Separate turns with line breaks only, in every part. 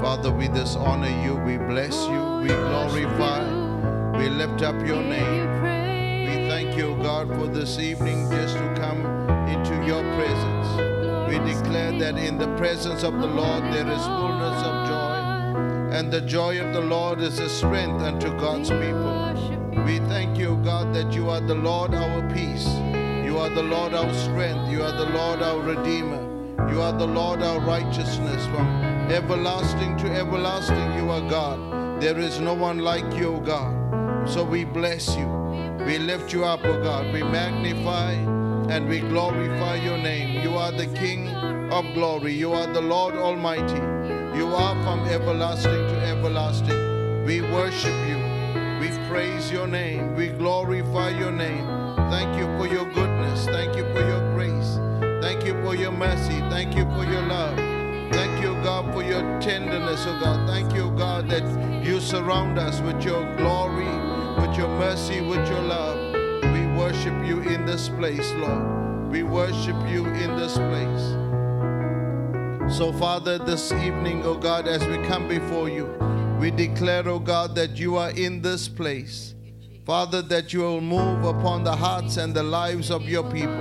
Father, we dishonor you, we bless you, we glorify, we lift up your name. We thank you, God, for this evening just to come into your presence. We declare that in the presence of the Lord there is fullness of joy, and the joy of the Lord is a strength unto God's people. We thank you, God, that you are the Lord our peace. You are the Lord our strength. You are the Lord our Redeemer. You are the Lord our righteousness. From everlasting to everlasting, you are God. There is no one like you, O God. So we bless you. We lift you up, O God. We magnify and we glorify your name. You are the King of glory. You are the Lord Almighty. You are from everlasting to everlasting. We worship you. We praise your name. We glorify your name. Thank you for your goodness. Thank you for your grace. Thank you for your mercy. Thank you for your love. Thank you, God, for your tenderness, oh God. Thank you, God, that you surround us with your glory, with your mercy, with your love. We worship you in this place, Lord. We worship you in this place. So, Father, this evening, oh God, as we come before you, we declare, oh God, that you are in this place. Father, that you will move upon the hearts and the lives of your people,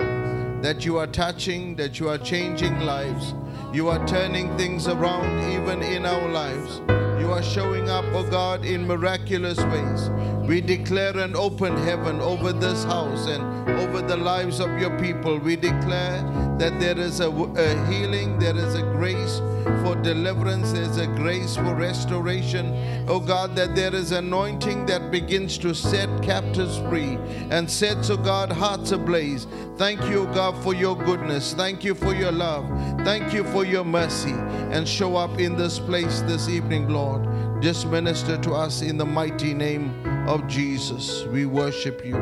that you are touching, that you are changing lives. You are turning things around even in our lives. You are showing up, oh God, in miraculous ways. We declare an open heaven over this house and over the lives of your people. We declare that there is a, a healing, there is a grace for deliverance, there's a grace for restoration. Oh God, that there is anointing that begins to set captives free and sets, oh God, hearts ablaze. Thank you, oh God, for your goodness. Thank you for your love. Thank you for your mercy. And show up in this place this evening, Lord. Just minister to us in the mighty name of Jesus. We worship you.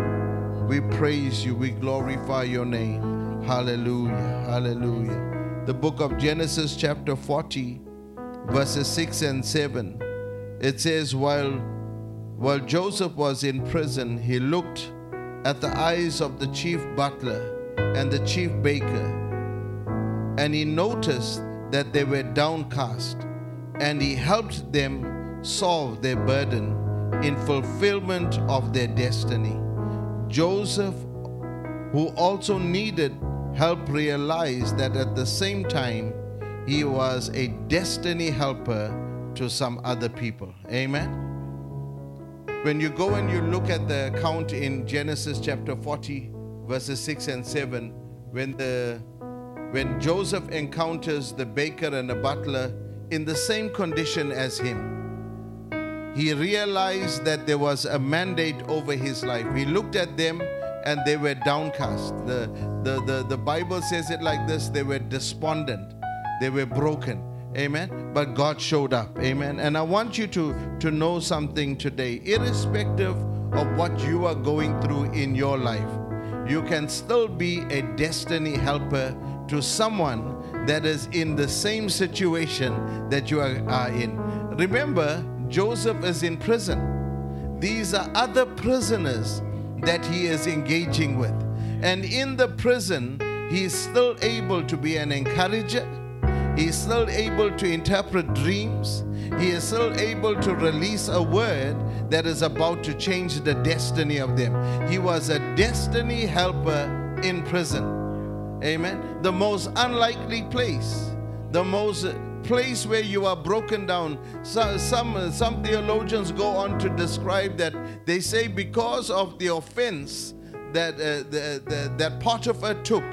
We praise you. We glorify your name. Hallelujah. Hallelujah. The book of Genesis, chapter 40, verses 6 and 7. It says, While while Joseph was in prison, he looked at the eyes of the chief butler and the chief baker, and he noticed that they were downcast, and he helped them solve their burden in fulfillment of their destiny. Joseph, who also needed help, realized that at the same time he was a destiny helper to some other people. Amen. When you go and you look at the account in Genesis chapter 40, verses 6 and 7, when the when Joseph encounters the baker and the butler in the same condition as him, he realized that there was a mandate over his life. He looked at them and they were downcast. The, the, the, the Bible says it like this they were despondent, they were broken. Amen. But God showed up. Amen. And I want you to, to know something today, irrespective of what you are going through in your life, you can still be a destiny helper to someone that is in the same situation that you are, are in. Remember, Joseph is in prison. These are other prisoners that he is engaging with. And in the prison, he is still able to be an encourager. He is still able to interpret dreams. He is still able to release a word that is about to change the destiny of them. He was a destiny helper in prison. Amen. The most unlikely place, the most place where you are broken down. So, some some theologians go on to describe that they say because of the offense that uh, the, the, that Potiphar took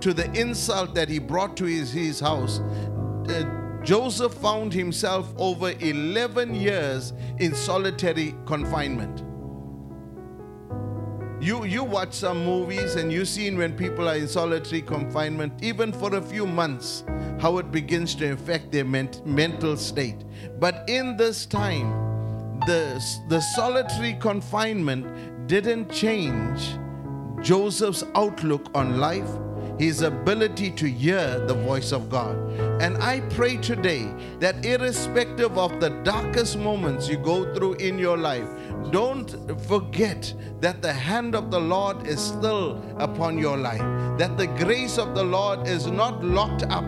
to the insult that he brought to his, his house. Uh, Joseph found himself over 11 years in solitary confinement. You you watch some movies and you've seen when people are in solitary confinement, even for a few months, how it begins to affect their ment- mental state. But in this time, the the solitary confinement didn't change Joseph's outlook on life, his ability to hear the voice of God. And I pray today that irrespective of the darkest moments you go through in your life, don't forget that the hand of the Lord is still upon your life, that the grace of the Lord is not locked up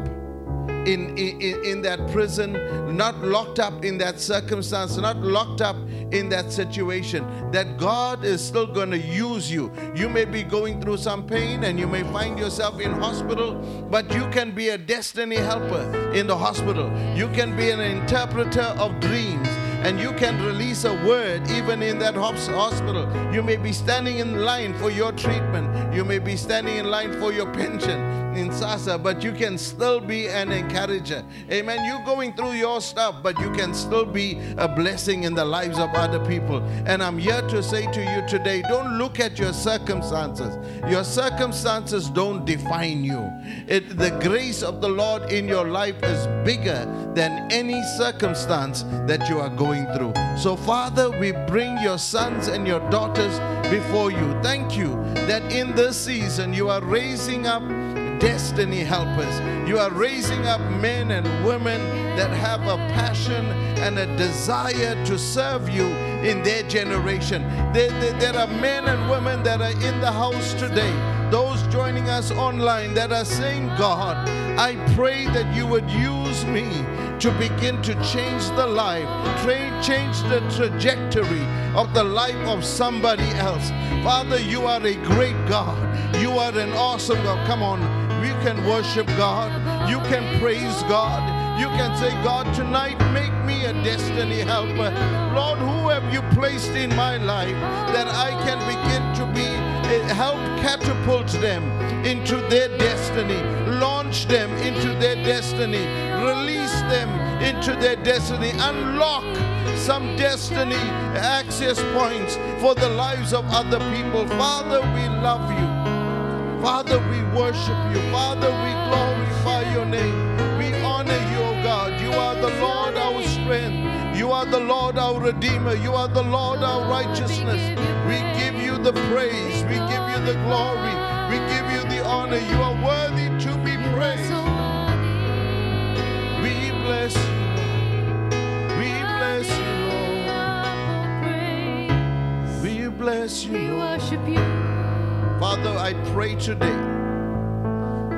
in, in, in that prison, not locked up in that circumstance, not locked up in that situation, that God is still going to use you. You may be going through some pain and you may find yourself in hospital, but you can be a destiny helper in the hospital. You can be an interpreter of dreams and you can release a word even in that hos- hospital. You may be standing in line for your treatment, you may be standing in line for your pension in SASSA, but you can still be an encourager. Amen. You're going through your stuff, but you can still be a blessing in the lives of other people. And I'm here to say to you today don't look at your circumstances. Your circumstances don't define you. It, the grace of the Lord in your life is bigger than any circumstance that you are going through. So, Father, we bring your sons and your daughters before you. Thank you that in this season you are raising up destiny helpers. You are raising up men and women that have a passion and a desire to serve you in their generation. There, there, there are men and women that are in the house today, those joining us online that are saying, God, I pray that you would use me to begin to change the life, tra- change the trajectory of the life of somebody else. Father, you are a great God. You are an awesome God. Come on, you can worship God. You can praise God. You can say, God, tonight make me a destiny helper. Lord, who have you placed in my life that I can begin to be eh, help catapult them into their destiny, launch them into their destiny, release them into their destiny, unlock some destiny access points for the lives of other people. Father, we love you. Father, we worship you. Father, we glorify your name. We honor you, O God. You are the Lord our strength. You are the Lord our Redeemer. You are the Lord our righteousness. We give you the praise. We give you the glory. We give you the honor. You are worthy to be praised. We bless you. We bless you, Lord. We bless you,
We worship you.
Father, I pray today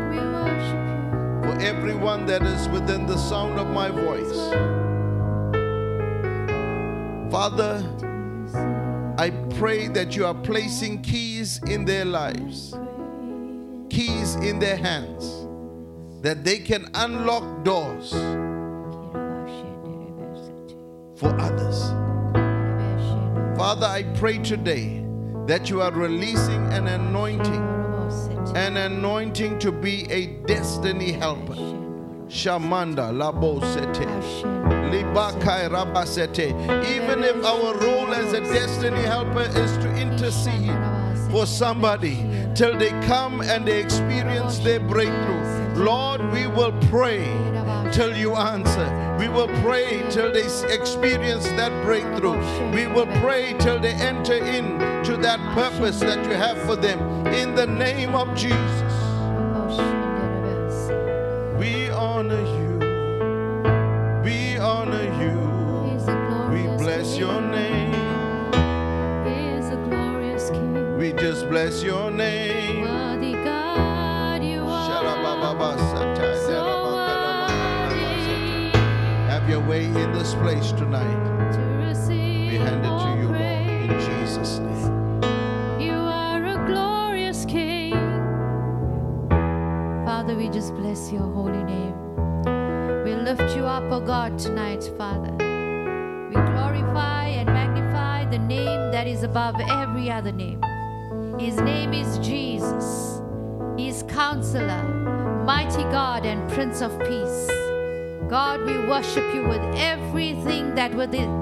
We worship you.
for everyone that is within the sound of my voice. Father, I pray that you are placing keys in their lives, keys in their hands, that they can unlock doors for others. Father, I pray today that you are releasing an anointing, an anointing to be a destiny helper. Shamanda Labo Sete. Libakai Rabasete. Even if our role as a destiny helper is to intercede for somebody till they come and they experience their breakthrough, Lord, we will pray till you answer. We will pray till they experience that breakthrough. We will pray till they enter in to that purpose that you have for them. In the name of Jesus, we honor you. We honor you. We bless your name.
Is a glorious King.
We just bless your name. Way in this place tonight.
to receive
We hand it to you, Lord, in. Jesus' name.
You are a glorious King. Father, we just bless your holy name. We lift you up, O God, tonight, Father. We glorify and magnify the name that is above every other name. His name is Jesus. He is Counselor, Mighty God, and Prince of Peace. God, we worship you with everything that within,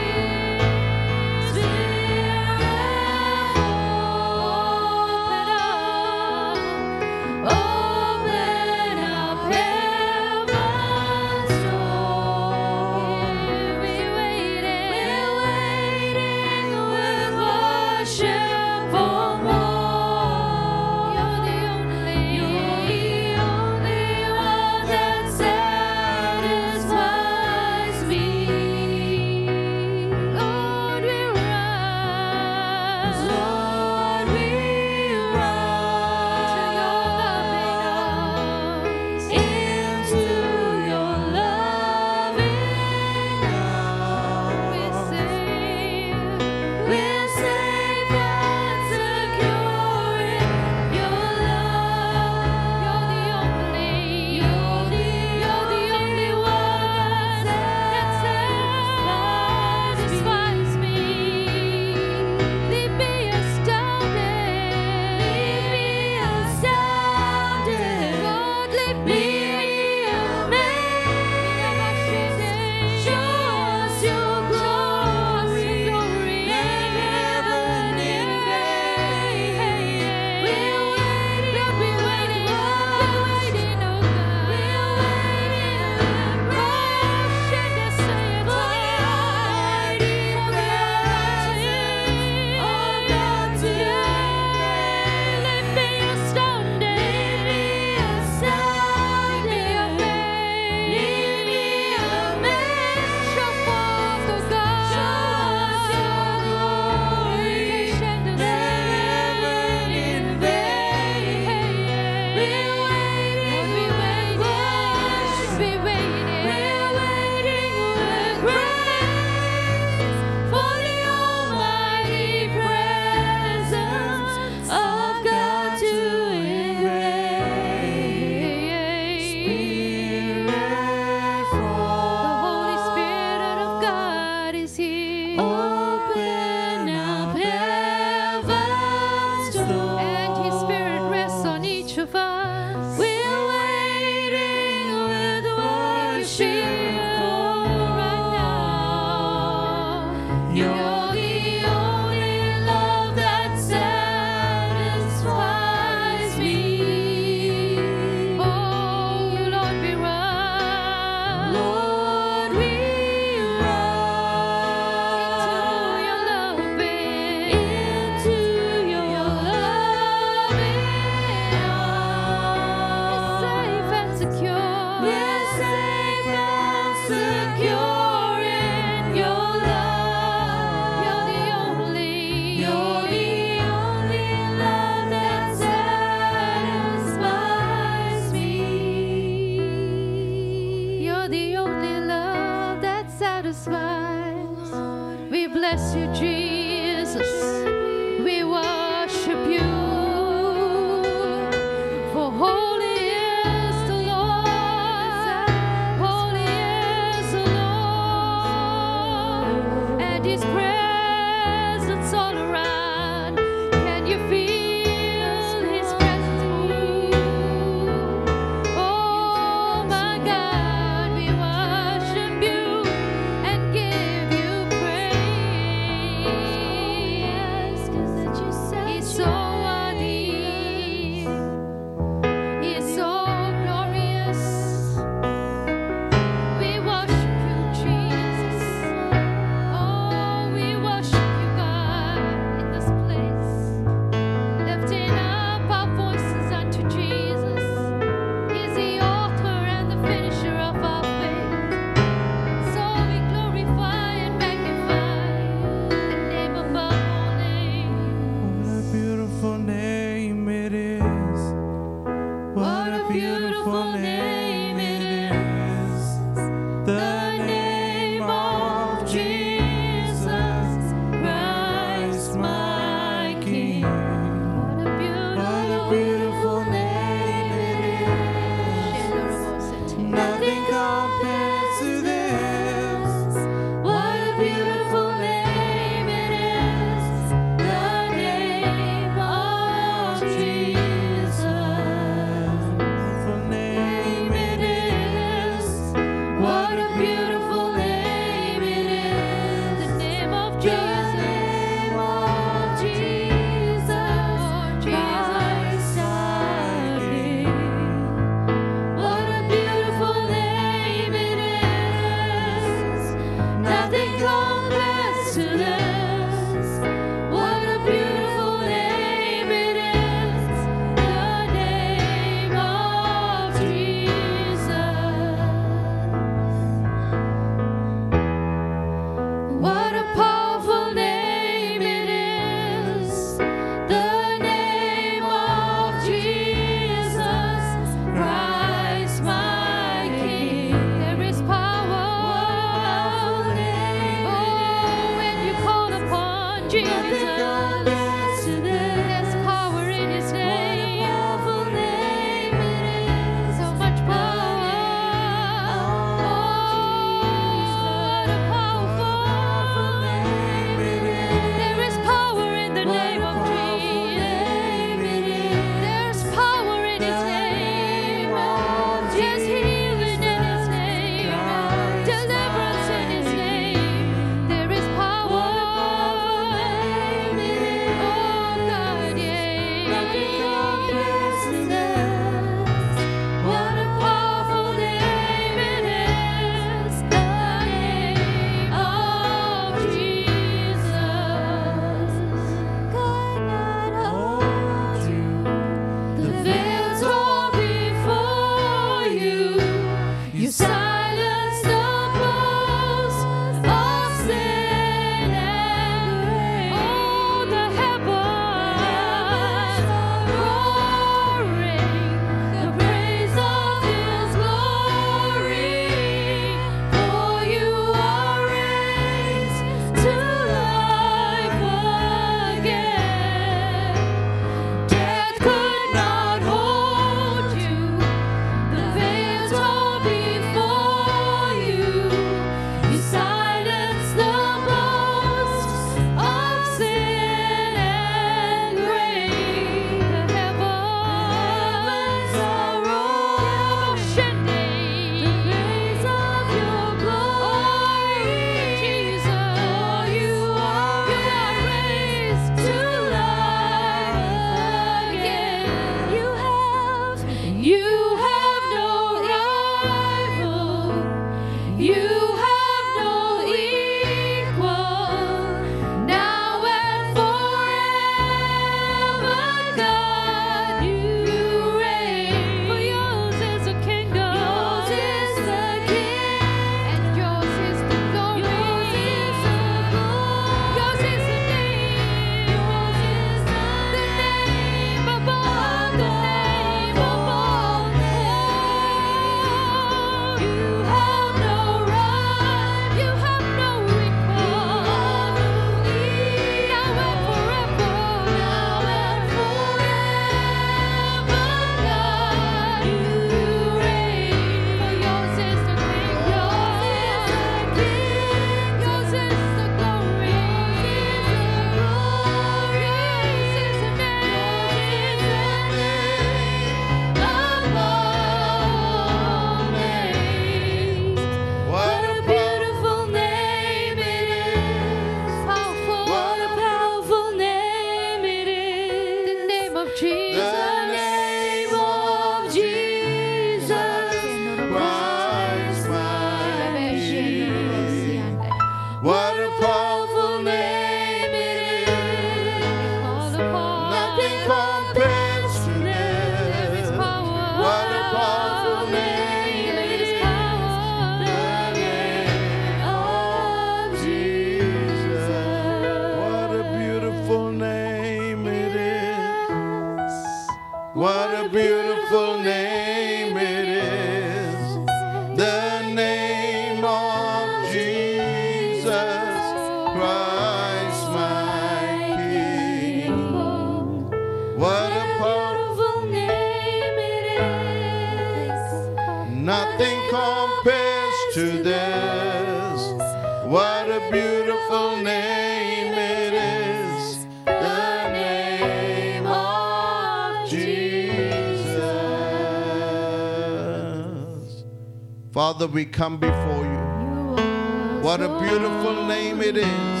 Father, we come before you. What a beautiful name it is.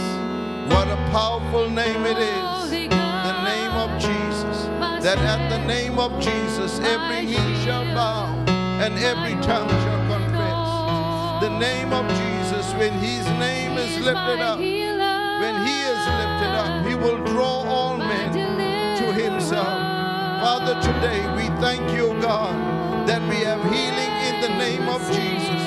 What a powerful name it is. The name of Jesus. That at the name of Jesus, every knee shall bow and every tongue shall confess. The name of Jesus, when his name is lifted up, when he is lifted up, he will draw all men to himself. Father, today we thank you, God, that we have healing in the name of Jesus,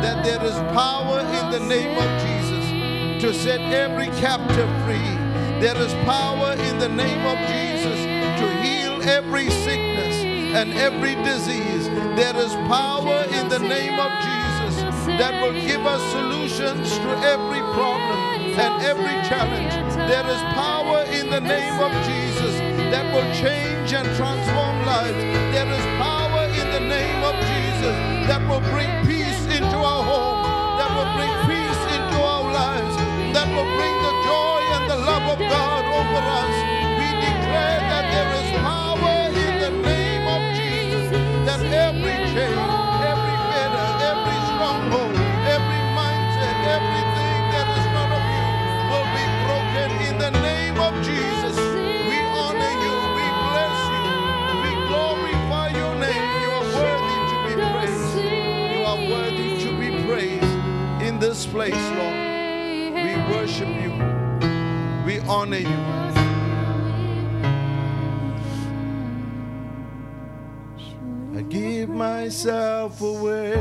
that there is power in the name of Jesus to set every captive free. There is power in the name of Jesus to heal every sickness and every disease. There is power in the name of Jesus that will give us solutions to every problem and every challenge. There is power in the name of Jesus that will change and transform lives. There is power in the name of Jesus bring this place, Lord. We worship you. We honor you. I give myself away.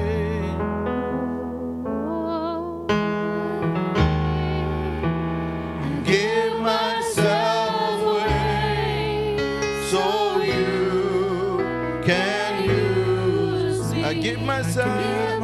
Give myself away so you can use me. I give myself,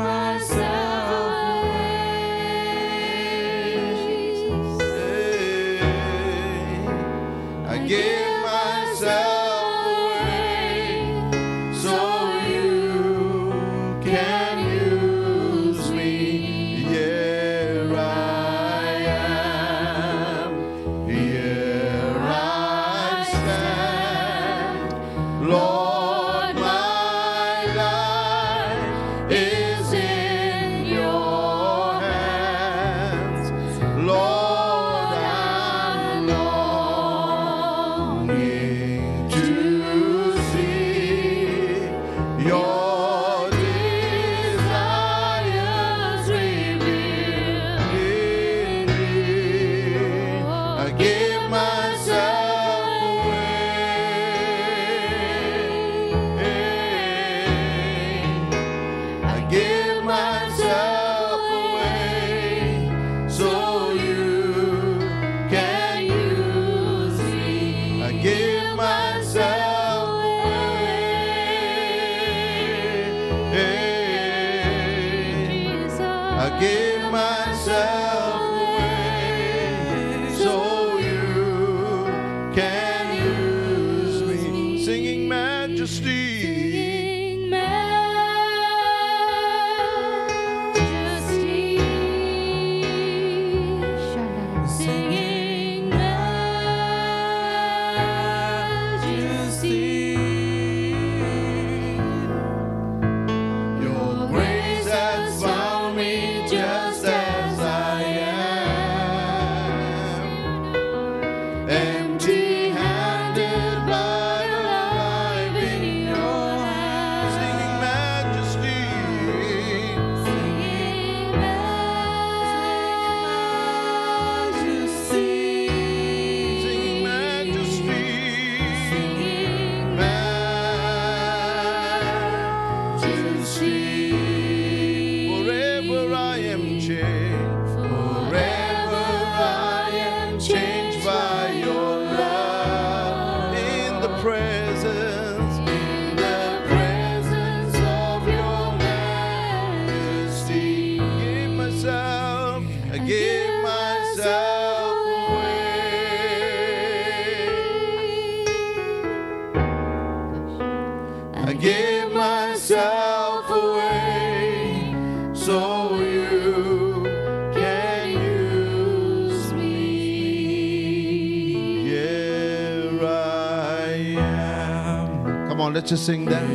sing that.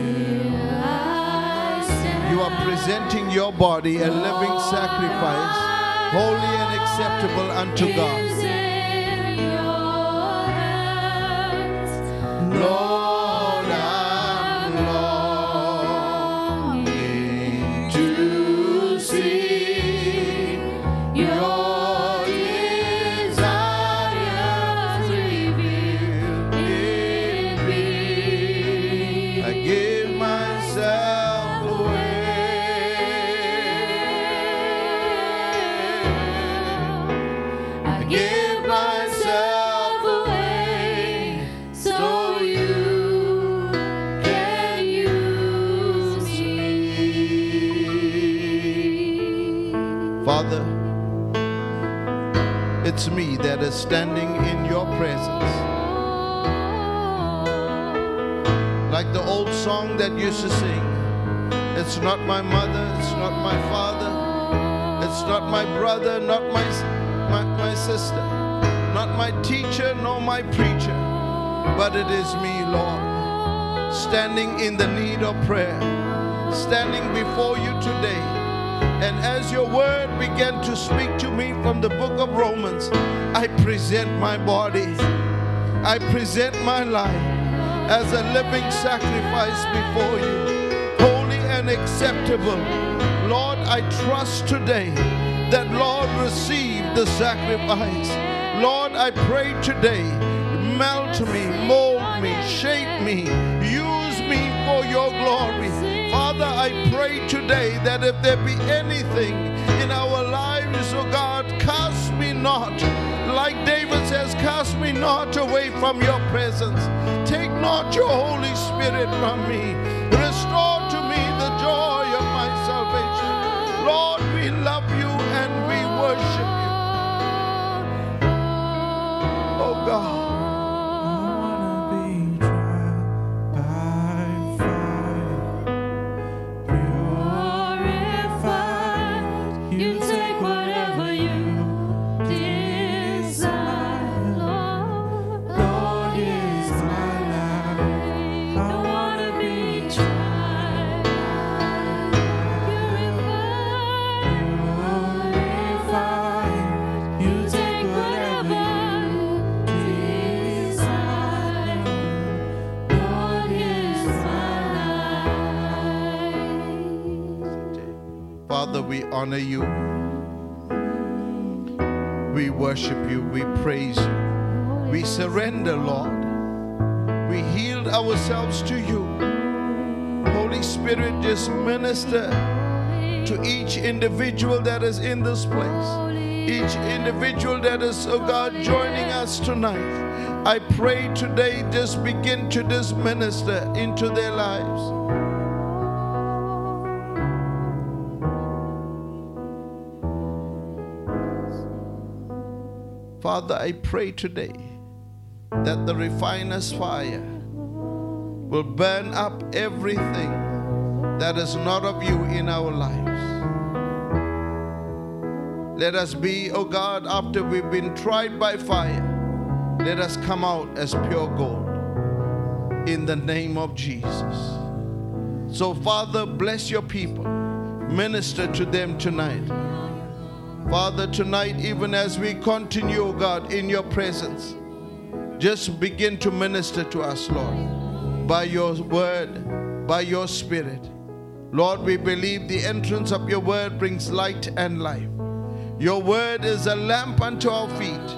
You are presenting your body a living sacrifice, holy and acceptable unto God. My brother, not my, my, my sister, not my teacher, nor my preacher, but it is me, Lord, standing in the need of prayer, standing before you today. And as your word began to speak to me from the book of Romans, I present my body, I present my life as a living sacrifice before you, holy and acceptable. Lord, I trust today that, Lord, receive the sacrifice. Lord, I pray today, melt me, mold me, shape me, use me for your glory. Father, I pray today that if there be anything in our lives, oh God, cast me not. Like David says, cast me not away from your presence. Take not your Holy Spirit from me. Restore worship you. Oh God. We honor you. We worship you. We praise you. We surrender, Lord. We yield ourselves to you. Holy Spirit, just minister to each individual that is in this place. Each individual that is, oh God, joining us tonight. I pray today, just begin to just minister into their lives. Father, I pray today that the refiner's fire will burn up everything that is not of you in our lives. Let us be, oh God, after we've been tried by fire, let us come out as pure gold in the name of Jesus. So, Father, bless your people, minister to them tonight. Father, tonight, even as we continue, God, in your presence, just begin to minister to us, Lord, by your word, by your spirit. Lord, we believe the entrance of your word brings light and life. Your word is a lamp unto our feet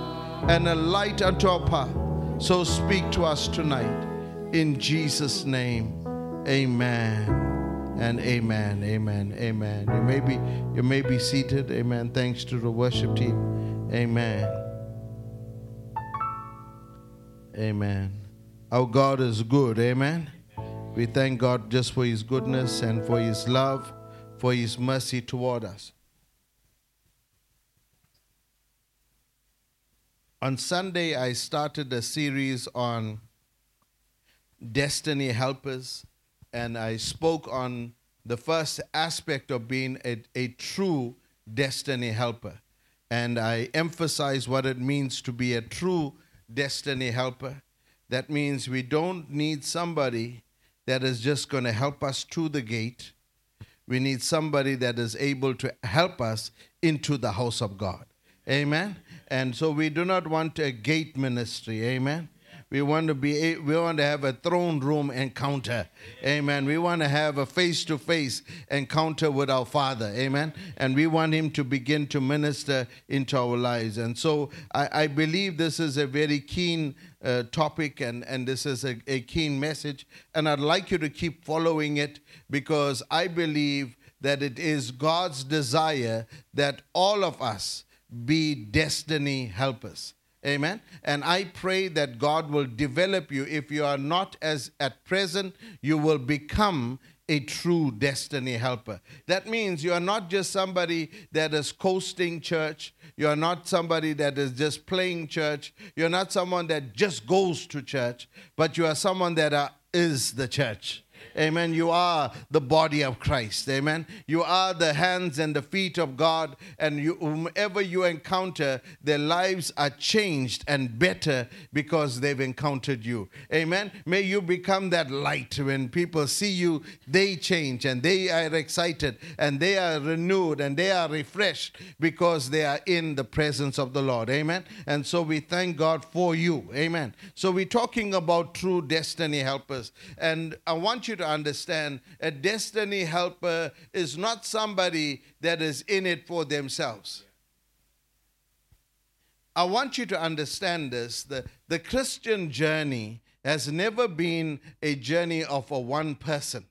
and a light unto our path. So speak to us tonight. In Jesus' name, amen and amen amen amen. You may be you may be seated. Amen. Thanks to the worship team. Amen. Amen. Our god is good. Amen. We thank god just for his goodness and for his love for his mercy toward us. On sunday i started a series on destiny helpers and I spoke on the first aspect of being a, a true destiny helper. And I emphasize what it means to be a true destiny helper. That means we don't need somebody that is just going to help us to the gate. We need somebody that is able to help us into the house of God. Amen. And so we do not want a gate ministry. Amen. We want to be we want to have a throne room encounter. Amen. We want to have a face-to-face encounter with our Father. Amen. And we want him to begin to minister into our lives. And so I, I believe this is a very keen uh, topic and, and this is a, a keen message. And I'd like you to keep following it because I believe that it is God's desire that all of us be destiny helpers. Amen. And I pray that God will develop you. If you are not as at present, you will become a true destiny helper. That means you are not just somebody that is coasting church. You are not somebody that is just playing church. You're not someone that just goes to church, but you are someone that are, is the church. Amen. You are the body of Christ. Amen. You are the hands and the feet of God. And you, whomever you encounter, their lives are changed and better because they've encountered you. Amen. May you become that light. When people see you, they change and they are excited and they are renewed and they are refreshed because they are in the presence of the Lord. Amen. And so we thank God for you. Amen. So we're talking about true destiny helpers. And I want you to understand a destiny helper is not somebody that is in it for themselves. I want you to understand this. The, the Christian journey has never been a journey of a one person.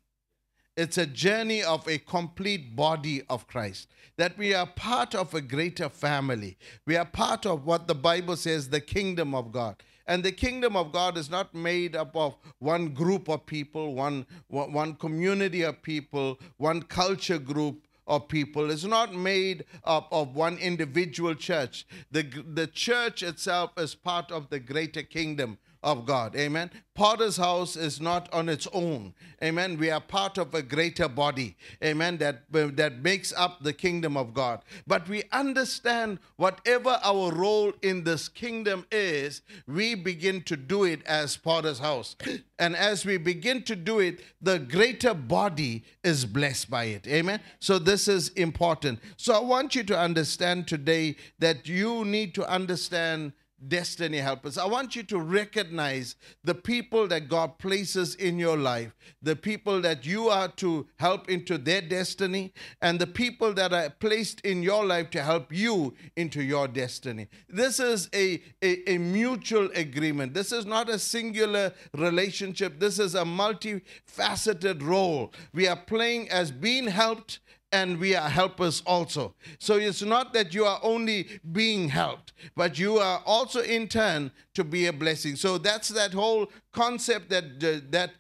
It's a journey of a complete body of Christ. That we are part of a greater family. We are part of what the Bible says, the kingdom of God. And the kingdom of God is not made up of one group of people, one, one community of people, one culture group of people. It's not made up of one individual church. The, the church itself is part of the greater kingdom of God. Amen. Potter's house is not on its own. Amen. We are part of a greater body. Amen. That, that makes up the kingdom of God. But we understand whatever our role in this kingdom is, we begin to do it as Potter's house. And as we begin to do it, the greater body is blessed by it. Amen. So this is important. So I want you to understand today that you need to understand destiny helpers. I want you to recognize the people that God places in your life, the people that you are to help into their destiny, and the people that are placed in your life to help you into your destiny. This is a, a, a mutual agreement. This is not a singular relationship. This is a multifaceted role. We are playing as being helped and we are helpers also. So it's not that you are only being helped, but you are also in turn to be a blessing. So that's that whole concept that uh, that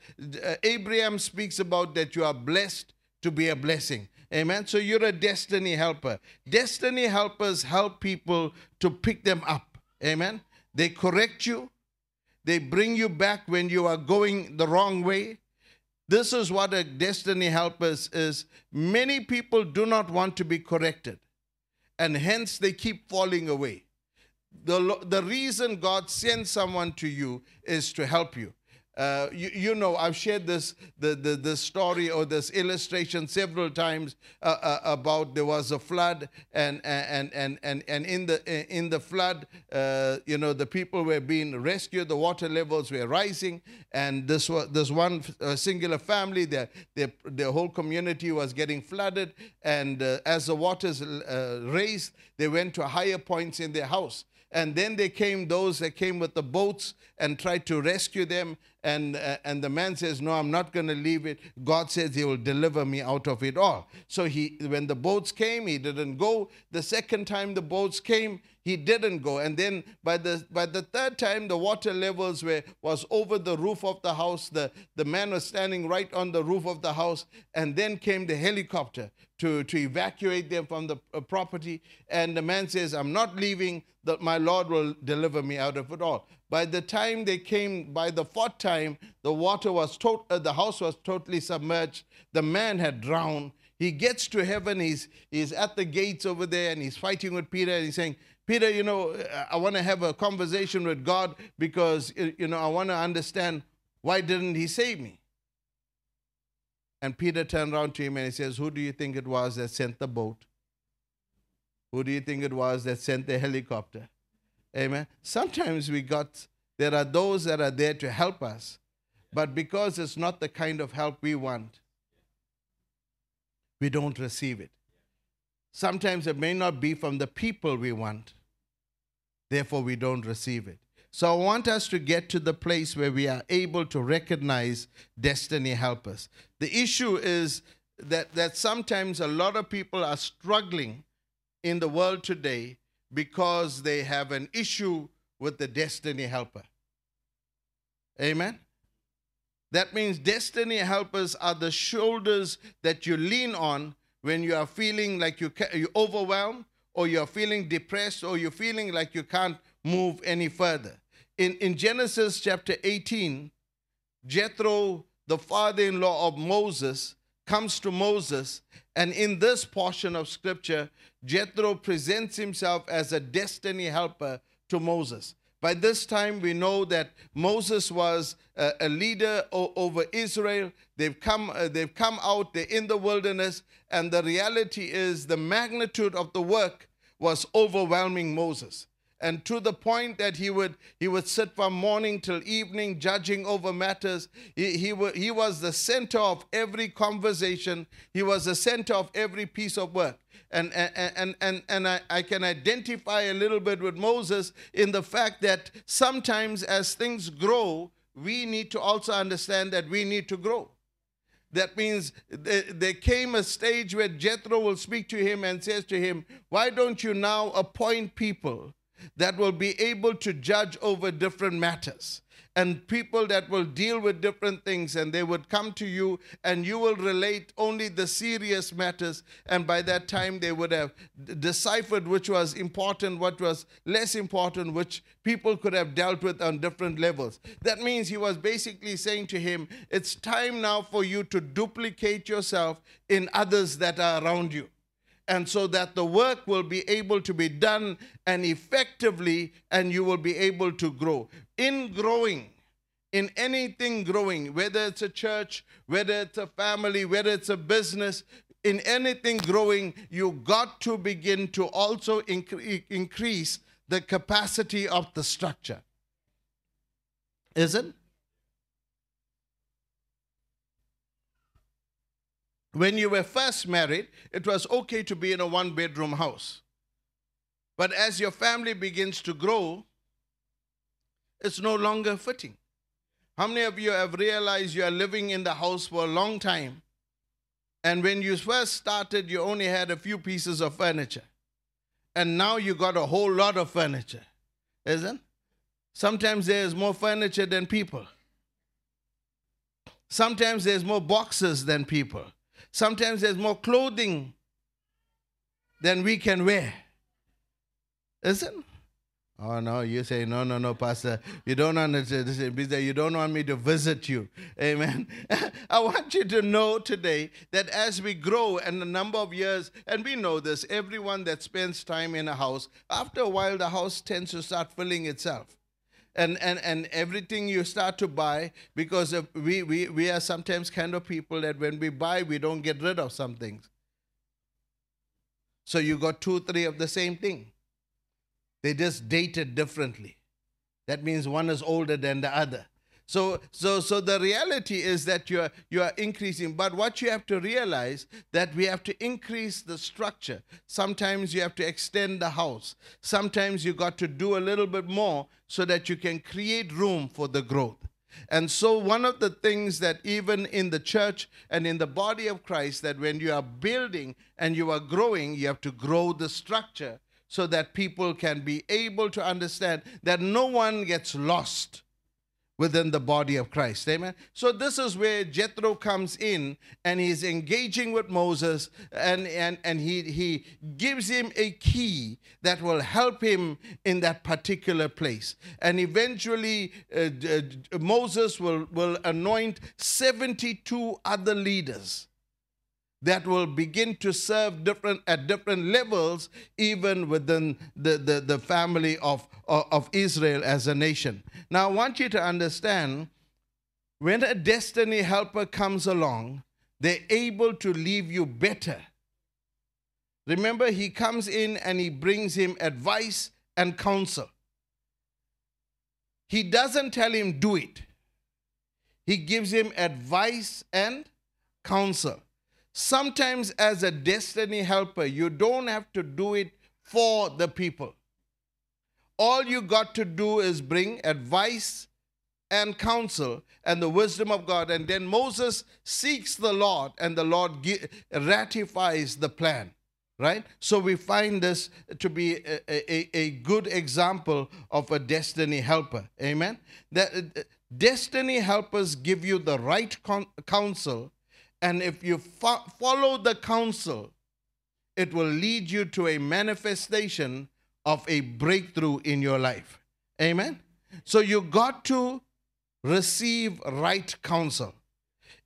uh, Abraham speaks about that you are blessed to be a blessing. Amen. So you're a destiny helper. Destiny helpers help people to pick them up. Amen. They correct you. They bring you back when you are going the wrong way. This is what a destiny helpers is. Many people do not want to be corrected, and hence they keep falling away. The, the reason God sends someone to you is to help you. Uh, you, you, know, I've shared this the, the, story or this illustration several times uh, uh, about there was a flood, and and and and and in the in the flood, uh, you know, the people were being rescued. The water levels were rising, and this was this one uh, singular family, their their their whole community was getting flooded, and as the waters raised, they went to higher points in their house and then they came those that came with the boats and tried to rescue them. And uh, and the man says no i'm not going to leave it. God says he will deliver me out of it all. So he when the boats came he didn't go. The second time the boats came he didn't go and then by the by the third time the water levels were was over the roof of the house the the man was standing right on the roof of the house and then came the helicopter to to evacuate them from the uh, property and the man says i'm not leaving that my lord will deliver me out of it all By the time they came, by the fourth time, the water was to- uh, the house was totally submerged. The man had drowned. He gets to heaven. He's he's at the gates over there, and he's fighting with Peter. And he's saying, Peter, you know, uh, I want to have a conversation with God because you know I want to understand why didn't He save me. And Peter turned around to him and he says, Who do you think it was that sent the boat? Who do you think it was that sent the helicopter? Amen. Sometimes we got, there are those that are there to help us, but because it's not the kind of help we want, we don't receive it. Sometimes it may not be from the people we want, therefore, we don't receive it. So I want us to get to the place where we are able to recognize destiny helpers. The issue is that, that sometimes a lot of people are struggling in the world today because they have an issue with the destiny helper. Amen. That means destiny helpers are the shoulders that you lean on when you are feeling like you ca- you're overwhelmed or you're feeling depressed or you're feeling like you can't move any further. In, in Genesis chapter 18, Jethro, the father in law of Moses, comes to Moses, and in this portion of scripture, Jethro presents himself as a destiny helper to Moses. By this time, we know that Moses was a, a leader o- over Israel. They've come, uh, they've come out, they're in the wilderness, and the reality is the magnitude of the work was overwhelming Moses and to the point that he would he would sit from morning till evening judging over matters. He, he, he was the center of every conversation. He was the center of every piece of work. And and and and, and I, I can identify a little bit with moses in the fact that sometimes as things grow we need to also understand that we need to grow. That means there came a stage where Jethro will speak to him and says to him, Why don't you now appoint people that will be able to judge over different matters? And people that will deal with different things, and they would come to you, and you will relate only the serious matters. And by that time, they would have deciphered which was important, what was less important, which people could have dealt with on different levels. That means he was basically saying to him, It's time now for you to duplicate yourself in others that are around you. And so that the work will be able to be done and effectively, and you will be able to grow. In growing, in anything growing, whether it's a church, whether it's a family, whether it's a business, in anything growing, you got to begin to also incre- increase the capacity of the structure. Is When you were first married, it was okay to be in a one bedroom house. But as your family begins to grow, it's no longer fitting. How many of you have realized you are living in the house for a long time? And when you first started, you only had a few pieces of furniture. And now you got a whole lot of furniture, isn't? Sometimes there's more furniture than people. Sometimes there's more boxes than people. Sometimes there's more clothing than we can wear. Isn't? Oh no, you say no, no, no, Pastor. You don't understand. You don't want me to visit you. Amen. I want you to know today that as we grow and the number of years, and we know this, everyone that spends time in a house, after a while the house tends to start filling itself. And, and, and everything you start to buy because we, we, we are sometimes kind of people that when we buy we don't get rid of some things so you got two three of the same thing they just dated differently. That means one is older than the other. So, so, so the reality is that you are you are increasing, but what you have to realize that we have to increase the structure. Sometimes you have to extend the house. Sometimes you got to do a little bit more so that you can create room for the growth. And so, one of the things that even in the church and in the body of Christ, that when you are building and you are growing, you have to grow the structure so that people can be able to understand that no one gets lost within the body of Christ. Amen. So this is where Jethro comes in and he's engaging with Moses and, and, and he, he gives him a key that will help him in that particular place. And eventually uh, uh, Moses will, will anoint 72 other leaders that will begin to serve different at different levels even within the, the, the family of, uh, of Israel as a nation. Now I want you to understand when a destiny helper comes along, they're able to leave you better. Remember, he comes in and he brings him advice and counsel. He doesn't tell him do it. He gives him advice and counsel. Sometimes, as a destiny helper, you don't have to do it for the people. All you got to do is bring advice and counsel and the wisdom of God. And then Moses seeks the Lord, and the Lord ratifies the plan. Right? So we find this to be a, a, a good example of a destiny helper. Amen? That uh, destiny helpers give you the right counsel and if you fo- follow the counsel, it will lead you to a manifestation of a breakthrough in your life. Amen? So you got to receive right counsel.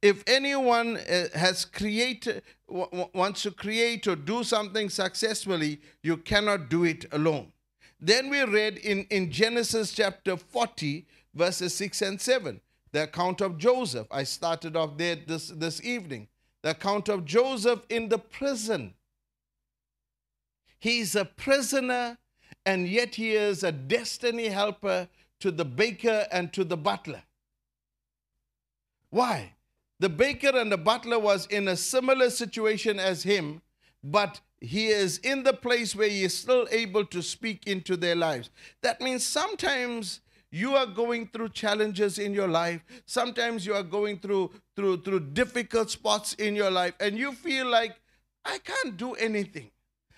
If anyone uh, has created, wants to create or do something successfully, you cannot do it alone. Then we read in, in Genesis chapter 40, verses 6 and 7 the account of Joseph. I started off there this, this evening. The account of Joseph in the prison. He's a prisoner, and yet he is a destiny helper to the baker and to the butler. Why? The baker and the butler was in a similar situation as him, but he is in the place where he is still able to speak into their lives. That means sometimes you are going through challenges in your life sometimes you are going through through through difficult spots in your life and you feel like i can't do anything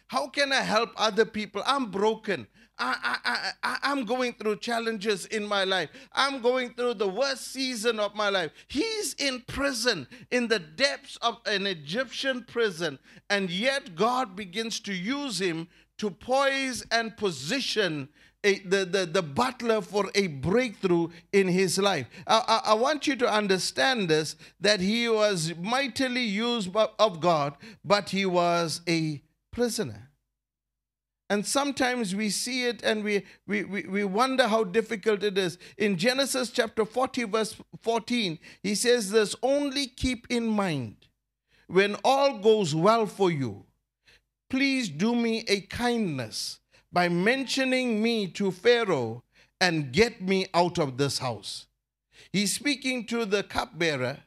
how can i help other people i'm broken I, I, I, I'm going through challenges in my life. I'm going through the worst season of my life. He's in prison, in the depths of an Egyptian prison, and yet God begins to use him to poise and position a, the, the, the butler for a breakthrough in his life. I, I, I, want you to understand this that he was mightily used of God, but he was a prisoner. And sometimes we see it and we, we, we, we wonder how difficult it is. In Genesis chapter 40, verse 14, he says this only keep in mind when all goes well for you, please do me a kindness by mentioning me to Pharaoh and get me out of this house. He's speaking to the cupbearer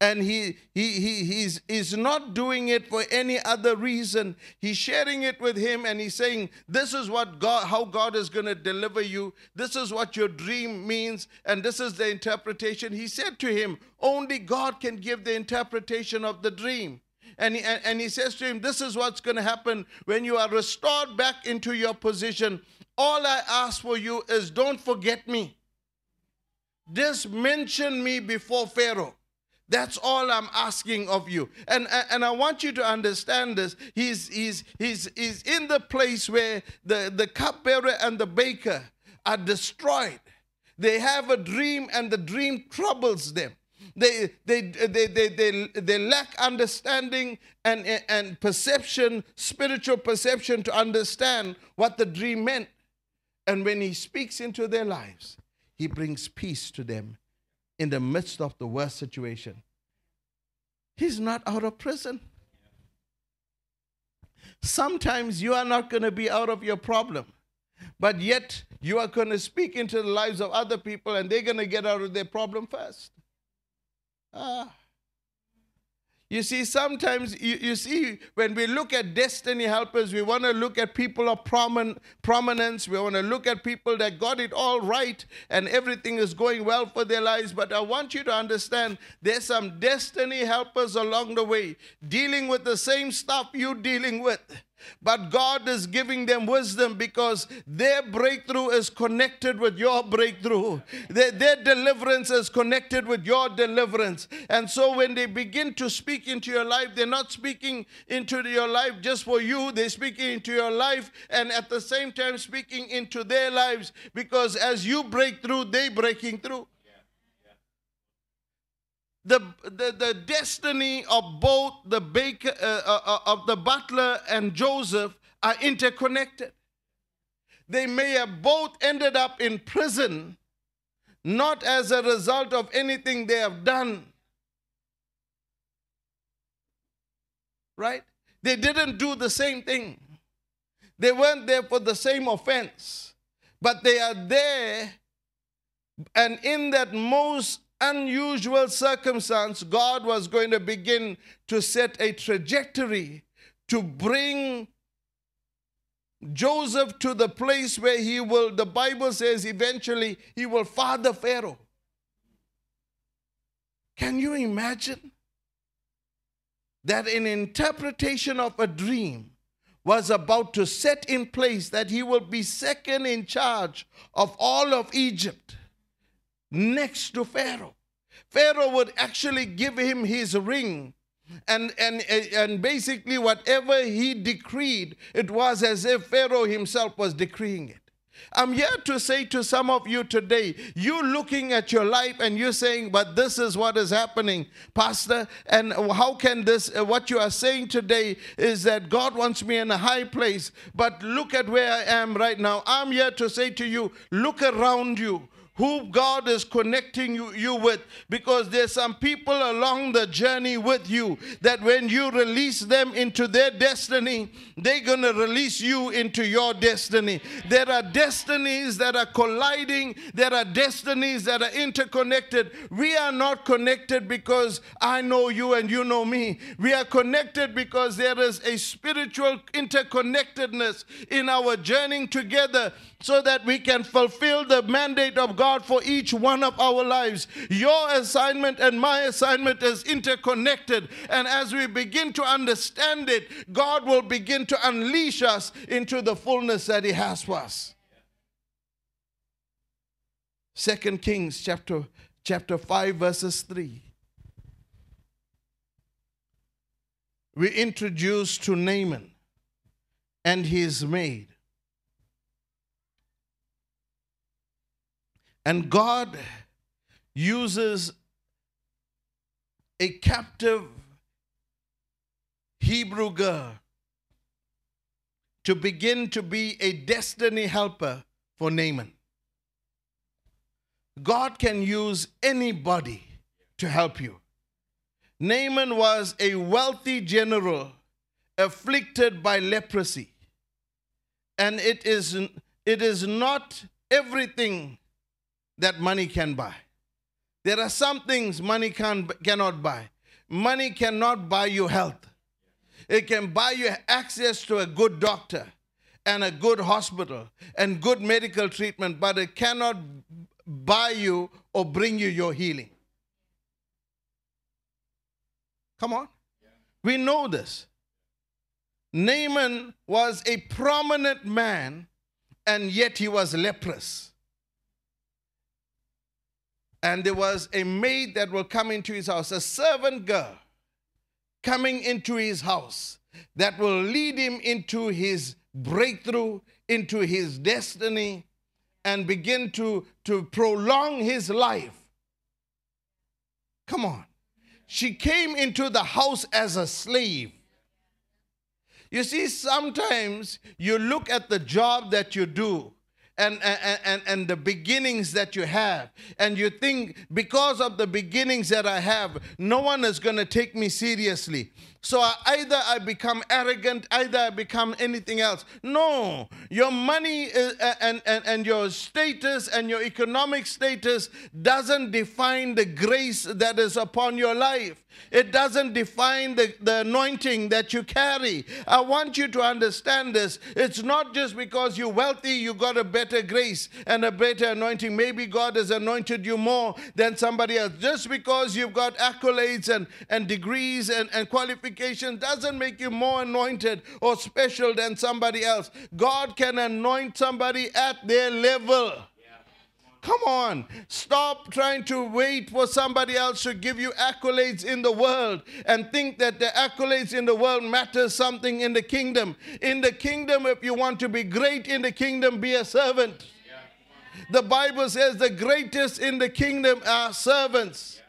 and he, he, he, he's, he's not doing it for any other reason. He's sharing it with him and he's saying, This is what God, how God is going to deliver you. This is what your dream means, and this is the interpretation. He said to him, Only God can give the interpretation of the dream. And he, and he says to him, This is what's going to happen when you are restored back into your position. All I ask for you is don't forget me. Just mention me before Pharaoh. That's all I'm asking of you. And, and I want you to understand this. He's, he's, he's, he's in the place where the, the cupbearer and the baker are destroyed. They have a dream, and the dream troubles them. They, they, they, they, they, they lack understanding and, and perception, spiritual perception to understand what the dream meant. And when he speaks into their lives, he brings peace to them in the midst of the worst situation. He's not out of prison. Sometimes you are not going to be out of your problem, but yet you are going to speak into the lives of other people and they're going to get out of their problem first. Ah. You see, sometimes you, you see, when we look at destiny helpers, we want to look at people of promin- prominence. We want to look at people that got it all right and everything is going well for their lives. But I want you to understand there's some destiny helpers along the way dealing with the same stuff you're dealing with But God is giving them wisdom because their breakthrough is connected with your breakthrough. Their, their deliverance is connected with your deliverance. And so when they begin to speak into your life, they're not speaking into your life just for you, they're speaking into your life and at the same time speaking into their lives because as you break through, they're breaking through the, the, the destiny of both the baker uh, uh, uh, of the butler and Joseph are interconnected. They may have both ended up in prison, not as a result of anything they have done. Right? They didn't do the same thing. They weren't there for the same offense, but they are there, and in that most unusual circumstance, God was going to begin to set a trajectory to bring Joseph to the place where he will, the Bible says, eventually he will father Pharaoh. Can you imagine that an interpretation of a dream was about to set in place that he will be second in charge of all of Egypt? Next to Pharaoh. Pharaoh would actually give him his ring. And, and, and basically, whatever he decreed, it was as if Pharaoh himself was decreeing it. I'm here to say to some of you today, you're looking at your life and you're saying, but this is what is happening, Pastor. And how can this, uh, what you are saying today is that God wants me in a high place, but look at where I am right now. I'm here to say to you, look around you who God is connecting you, you with because there's some people along the journey with you that when you release them into their destiny, they're going to release you into your destiny. There are destinies that are colliding, there are destinies that are interconnected. We are not connected because I know you and you know me. We are connected because there is a spiritual interconnectedness in our journeying together so that we can fulfill the mandate of God for each one of our lives. Your assignment and my assignment is interconnected. And as we begin to understand it, God will begin to unleash us into the fullness that He has for us. Second Kings chapter, chapter 5, verses 3. We introduce to Naaman and his maid. And God uses a captive Hebrew girl to begin to be a destiny helper for Naaman. God can use anybody to help you. Naaman was a wealthy general afflicted by leprosy. And it is, it is not everything that money can buy. There are some things money can, cannot buy. Money cannot buy you health. It can buy you access to a good doctor and a good hospital and good medical treatment, but it cannot buy you or bring you your healing. Come on. We know this. Naaman was a prominent man, and yet he was leprous and there was a maid that will come into his house, a servant girl coming into his house that will lead him into his breakthrough, into his destiny, and begin to, to prolong his life. Come on. She came into the house as a slave. You see, sometimes you look at the job that you do and, and, and, and the beginnings that you have. And you think, because of the beginnings that I have, no one is going to take me seriously. So I, either I become arrogant, either I become anything else. No, your money is, and, and, and your status and your economic status doesn't define the grace that is upon your life. It doesn't define the, the anointing that you carry. I want you to understand this. It's not just because you're wealthy, you got a better grace and a better anointing. Maybe God has anointed you more than somebody else. Just because you've got accolades and, and degrees and, and qualifications doesn't make you more anointed or special than somebody else. God can anoint somebody at their level. Come on. Stop trying to wait for somebody else to give you accolades in the world and think that the accolades in the world matter something in the kingdom. In the kingdom, if you want to be great in the kingdom, be a servant. The Bible says the greatest in the kingdom are servants.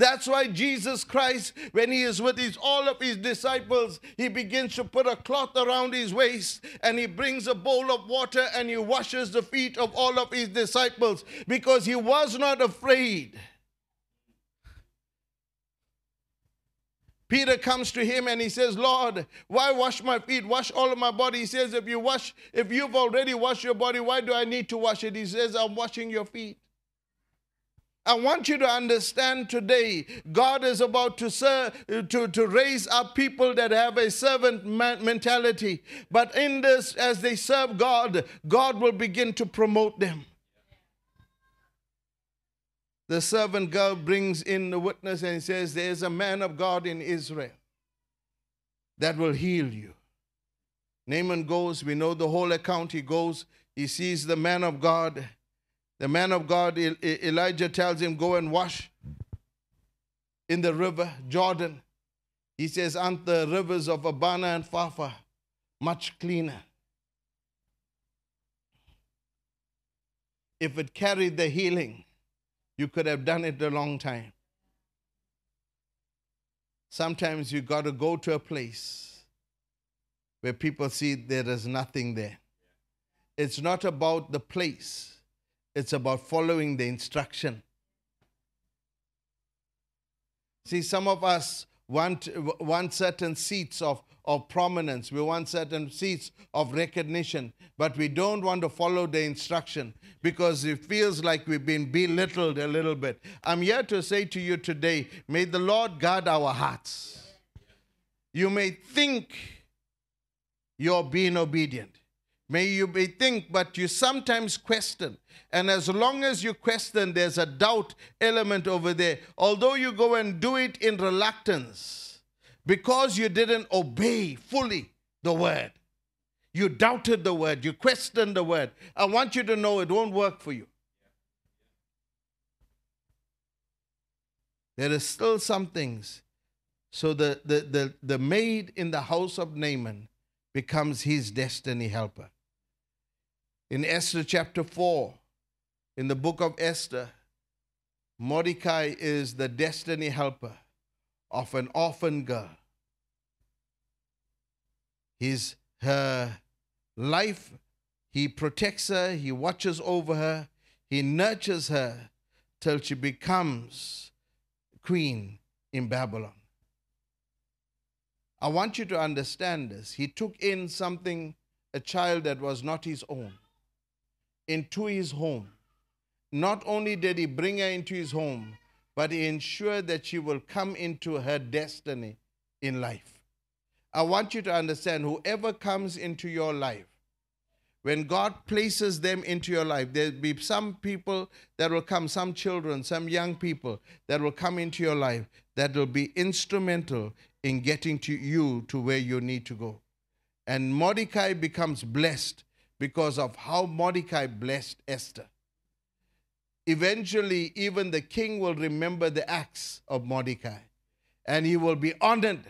That's why Jesus Christ, when he is with his, all of his disciples, he begins to put a cloth around his waist and he brings a bowl of water and he washes the feet of all of his disciples because he was not afraid. Peter comes to him and he says, Lord, why wash my feet? Wash all of my body. He says, if you wash, if you've already washed your body, why do I need to wash it? He says, I'm washing your feet. I want you to understand today, God is about to, serve, to, to raise up people that have a servant mentality. But in this, as they serve God, God will begin to promote them. The servant girl brings in the witness and says, There's a man of God in Israel that will heal you. Naaman goes, we know the whole account. He goes, he sees the man of God the man of God, Elijah, tells him, Go and wash in the river Jordan. He says, Aren't the rivers of Abana and Pharpar much cleaner? If it carried the healing, you could have done it a long time. Sometimes you got to go to a place where people see there is nothing there. It's not about the place, it's about following the instruction. See, some of us want, want certain seats of, of prominence, we want certain seats of recognition, but we don't want to follow the instruction because it feels like we've been belittled a little bit. I'm here to say to you today may the Lord guard our hearts. You may think you're being obedient. May you be think, but you sometimes question. And as long as you question, there's a doubt element over there. Although you go and do it in reluctance, because you didn't obey fully the word, you doubted the word, you questioned the word. I want you to know it won't work for you. There is still some things. So the, the, the, the maid in the house of Naaman becomes his destiny helper. In Esther chapter 4, in the book of Esther, Mordecai is the destiny helper of an orphan girl. His her life, he protects her, he watches over her, he nurtures her till she becomes queen in Babylon. I want you to understand this. He took in something, a child that was not his own into his home. Not only did he bring her into his home, but he ensured that she will come into her destiny in life. I want you to understand whoever comes into your life, when God places them into your life, there'll be some people that will come, some children, some young people that will come into your life that will be instrumental in getting to you to where you need to go. And Mordecai becomes blessed because of how Mordecai blessed Esther. Eventually, even the king will remember the acts of Mordecai and he will be honored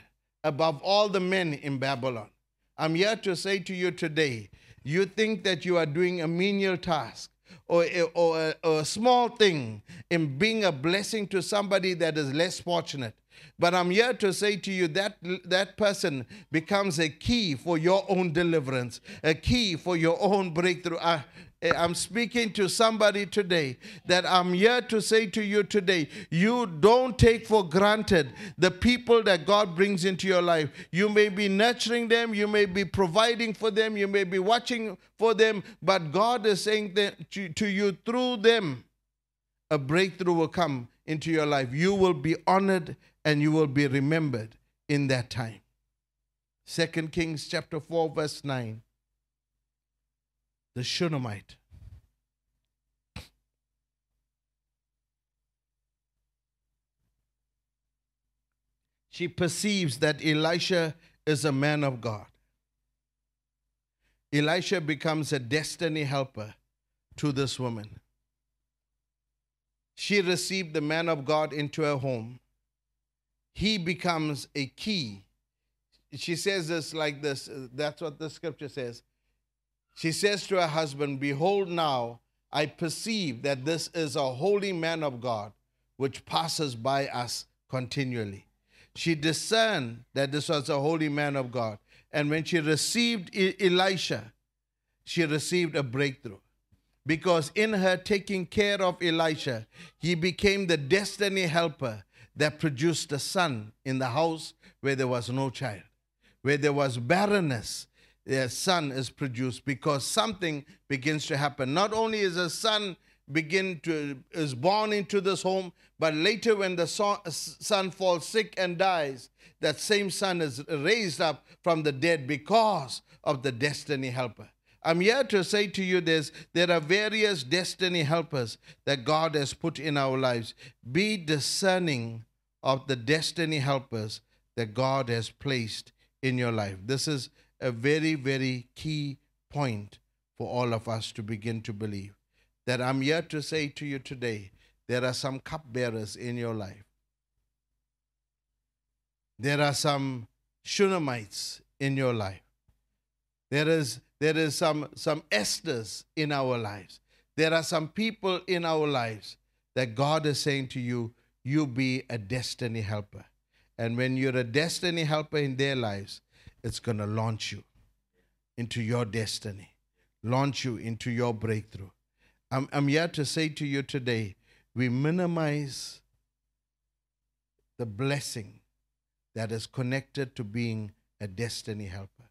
above all the men in Babylon. I'm here to say to you today you think that you are doing a menial task or, a, or, or a small thing in being a blessing to somebody that is less fortunate. But I'm here to say to you that that person becomes a key for your own deliverance, a key for your own breakthrough. I, Eh, I'm speaking to somebody today that I'm here to say to you today you don't take for granted the people that God brings into your life. You may be nurturing them, you may be providing for them, you may be watching for them, but God is saying to, to you through them a breakthrough will come into your life. You will be honored and you will be remembered in that time. Second Kings chapter 4, verse 9. The Shunammite. She perceives that Elisha is a man of God. Elisha becomes a destiny helper to this woman. She received the man of God into her home. He becomes a key. She says this like this. That's what the scripture says. She says to her husband, Behold, now I perceive that this is a holy man of God which passes by us continually. She discerned that this was a holy man of God. And when she received Elisha, she received a breakthrough. Because in her taking care of Elisha, he became the destiny helper that produced a son in the house where there was no child. Where there was barrenness, a son is produced because something begins to happen. Not only is a son begin to is born into this home, but later when the so- son falls sick and dies, that same son is raised up from the dead because of the destiny helper. I'm here to say to you this there are various destiny helpers that God has put in our lives. Be discerning of the destiny helpers that God has placed in your life. This is a very, very key point for all of us to begin to believe. That I'm here to say to you today there are some cupbearers in your life. There are some Shunammite in your life. There is there is some some Esthers in our lives. There are some people in our lives that God is saying to you, you be a destiny helper. And when you're a destiny helper in their lives, it's going to launch you into your destiny, launch you into your breakthrough. I'm, I'm here to say to you today, we minimize the blessing that is connected to being a destiny helper.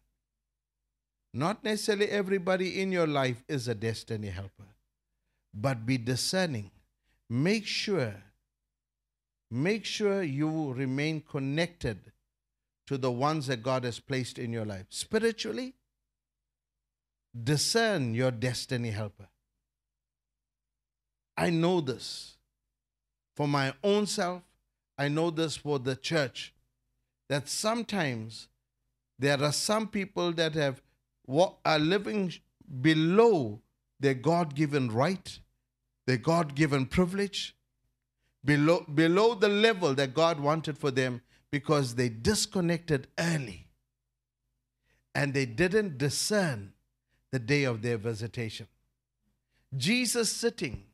Not necessarily everybody in your life is a destiny helper, but be discerning. Make sure, make sure you remain connected to the ones that God has placed in your life. Spiritually, discern your destiny helper. I know this for my own self, I know this for the church that sometimes there are some people that have are living below their God-given right, their God-given privilege, below below the level that God wanted for them because they disconnected early and they didn't discern the day of their visitation. Jesus sitting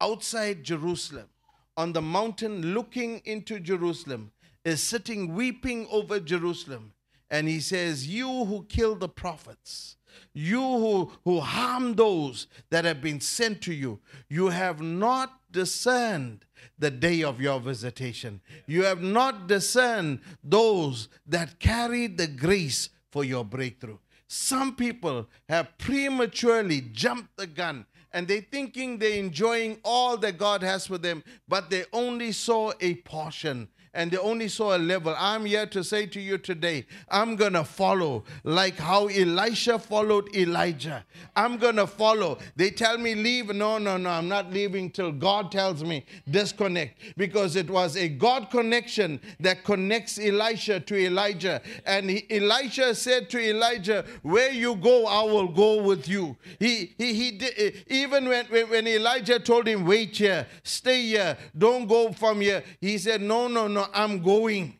outside Jerusalem on the mountain looking into Jerusalem is sitting weeping over Jerusalem. And he says, You who kill the prophets, you who, who harm those that have been sent to you, you have not discerned the day of your visitation. You have not discerned those that carried the grace for your breakthrough. Some people have prematurely jumped the gun and they're thinking they're enjoying all that God has for them, but they only saw a portion and they only saw a level. I'm here to say to you today, I'm going to follow like how Elisha followed Elijah. I'm going to follow. They tell me leave. No, no, no, I'm not leaving till God tells me disconnect because it was a God connection that connects Elisha to Elijah. And he, Elisha said to Elijah, Where you go, I will go with you. He, he, he did, even when, when Elijah told him, Wait here, stay here, don't go from here, he said, No, no, no, I'm going.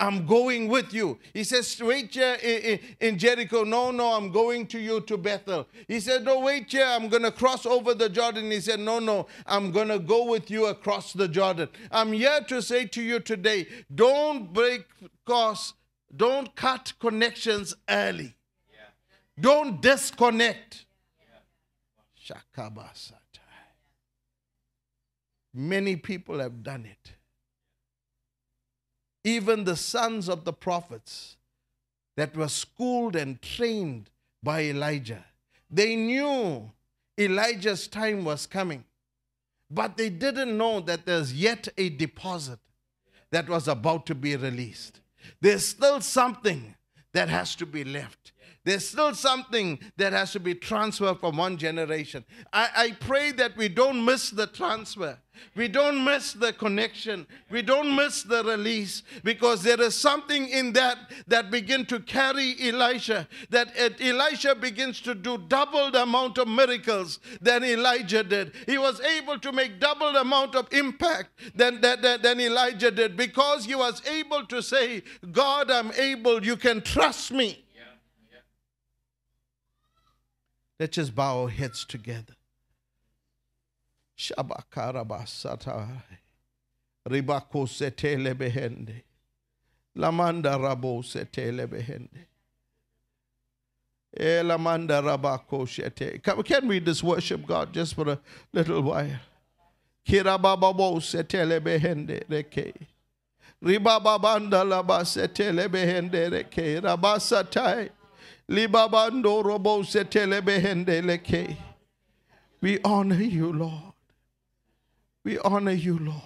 I'm going with you. He says, Wait here in, Jericho. No, no, I'm going to you to Bethel. He said, No, wait here. I'm going to cross over the Jordan. He said, No, no, I'm going to go with you across the Jordan. I'm here to say to you today don't break course, don't cut connections early, don't disconnect. Shakabasata. Many people have done it even the sons of the prophets that were schooled and trained by Elijah. They knew Elijah's time was coming. But they didn't know that there's yet a deposit that was about to be released. There's still something that has to be left. There's still something that has to be transferred from one generation. I, I pray that we don't miss the transfer. We don't miss the connection. We don't miss the release because there is something in that that begin to carry Elisha. That Elisha begins to do double the amount of miracles than Elijah did. He was able to make double the amount of impact than, than, than, than Elijah did because he was able to say, God, I'm able. You can trust me. Let's just bow our heads together. Shabakarabasata. Ribako setele behende. Lamanda rabo setele behende. Elamanda eh, rabako shete. Can, we just worship God just for a little while? Kirababo setele behende reke. Ribababanda laba setele behende reke. Rabasatai. Libabando robo setele behende leke. We honor you, Lord. We honor you, Lord.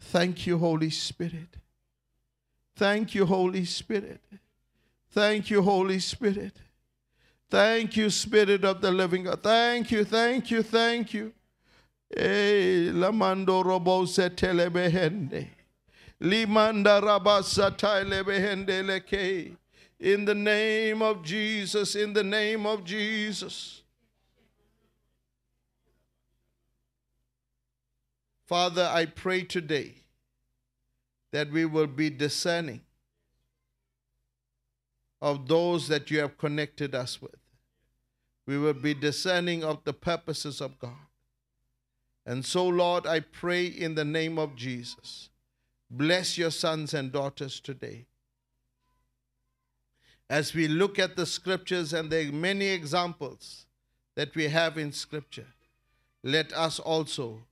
Thank you, Holy Spirit. Thank you, Holy Spirit. Thank you, Holy Spirit. Thank you, Spirit of the living God. Thank you, thank you, thank you. Eh, lamando robo setele behende. Limanda rabasa taile behende leke. In the name of Jesus, in the name of Jesus. Father, I pray today that we will be discerning of those that you have connected us with. We will be discerning of the purposes of God. And so, Lord, I pray in the name of Jesus. Bless your sons and daughters today. As we look at the scriptures and the many examples that we have in scripture, let us also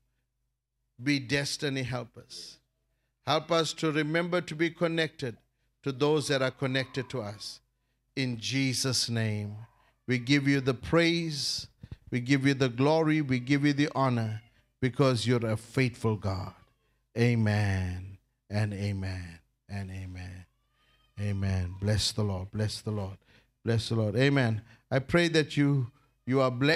be destiny helpers. Help us to remember to be connected to those that are connected to us. In Jesus' name, we give you the praise, we give you the glory, we give you the honor because you're a faithful God. Amen and amen and amen. Amen. Bless the Lord. Bless the Lord. Bless the Lord. Amen. I pray that you you are blessed.